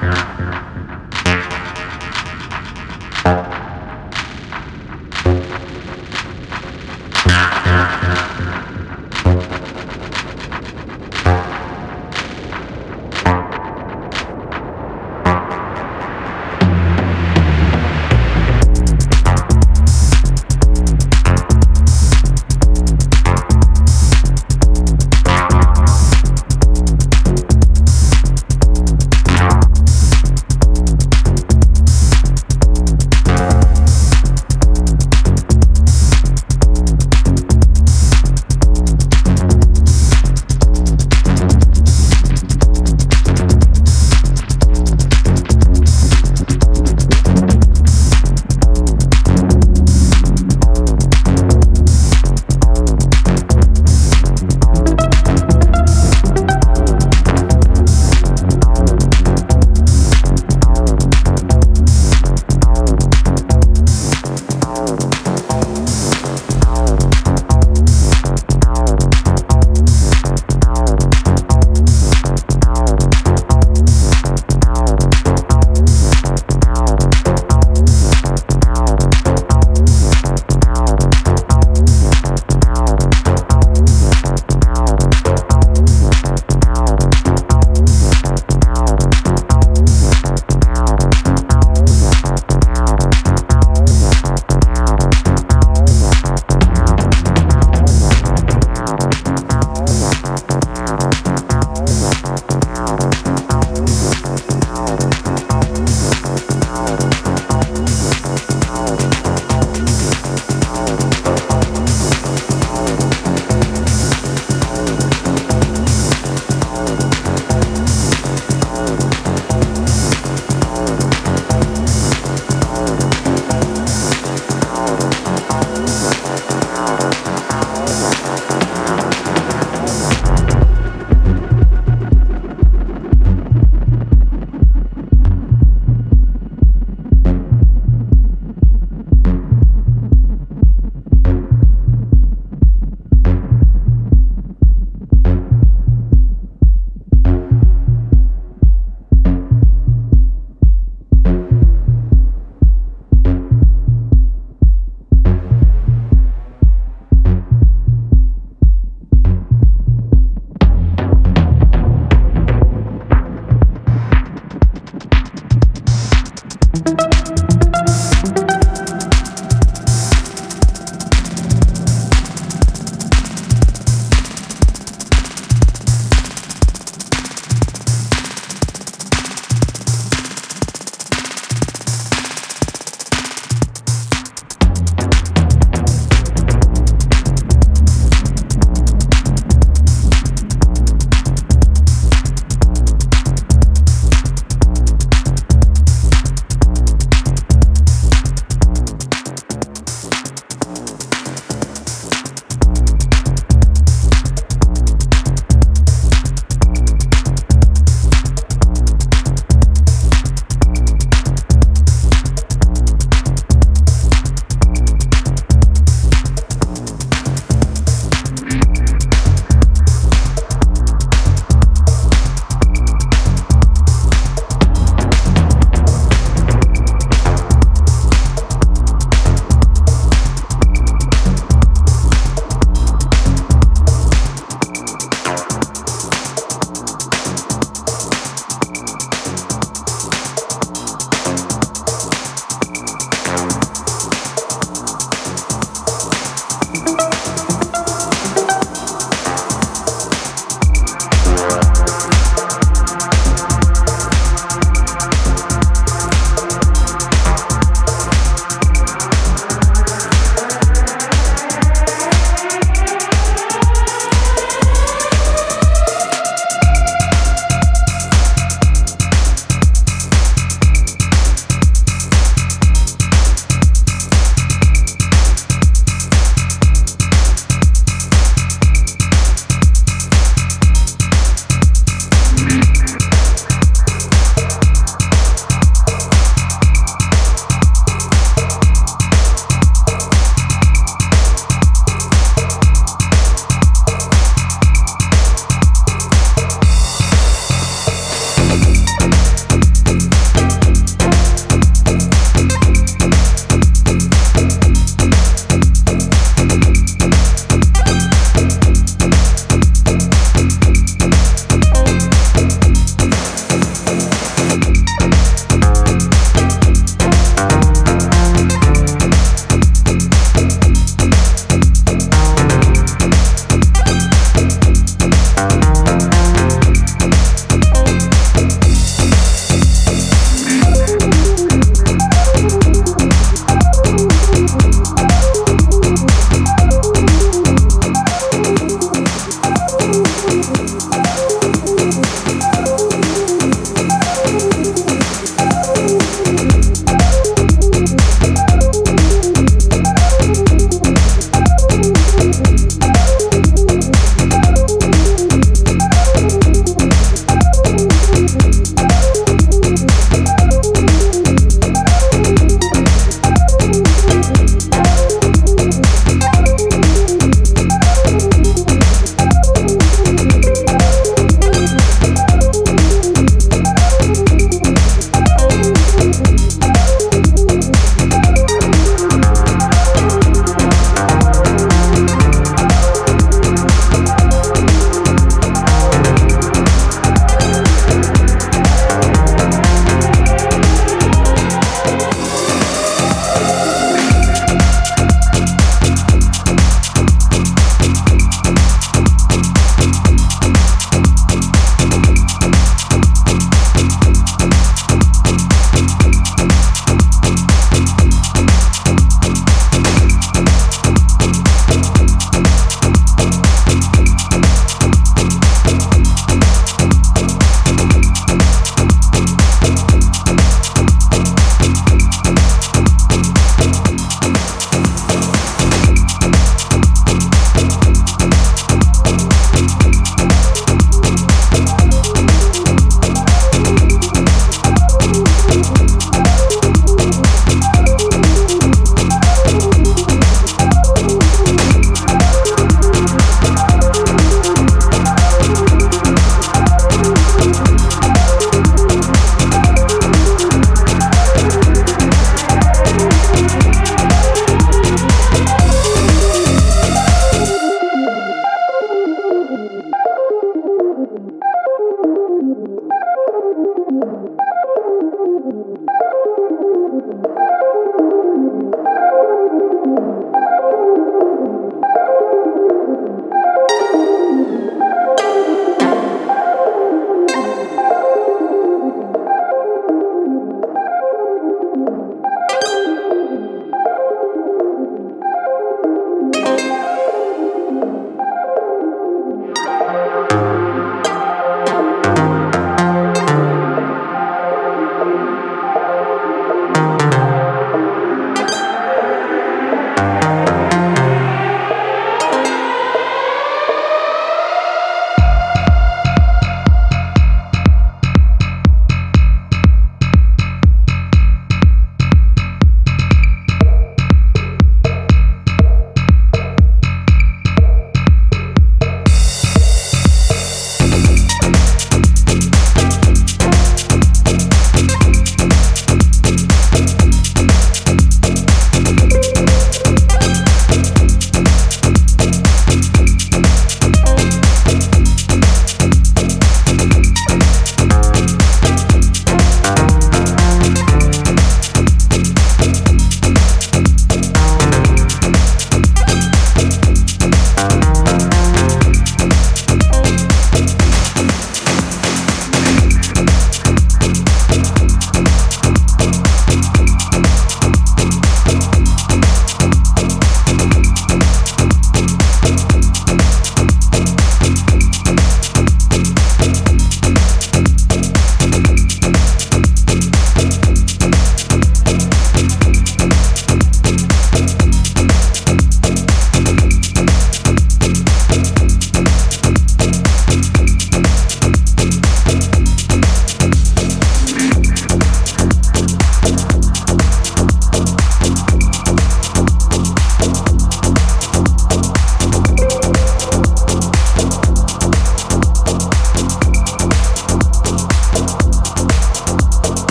Yeah.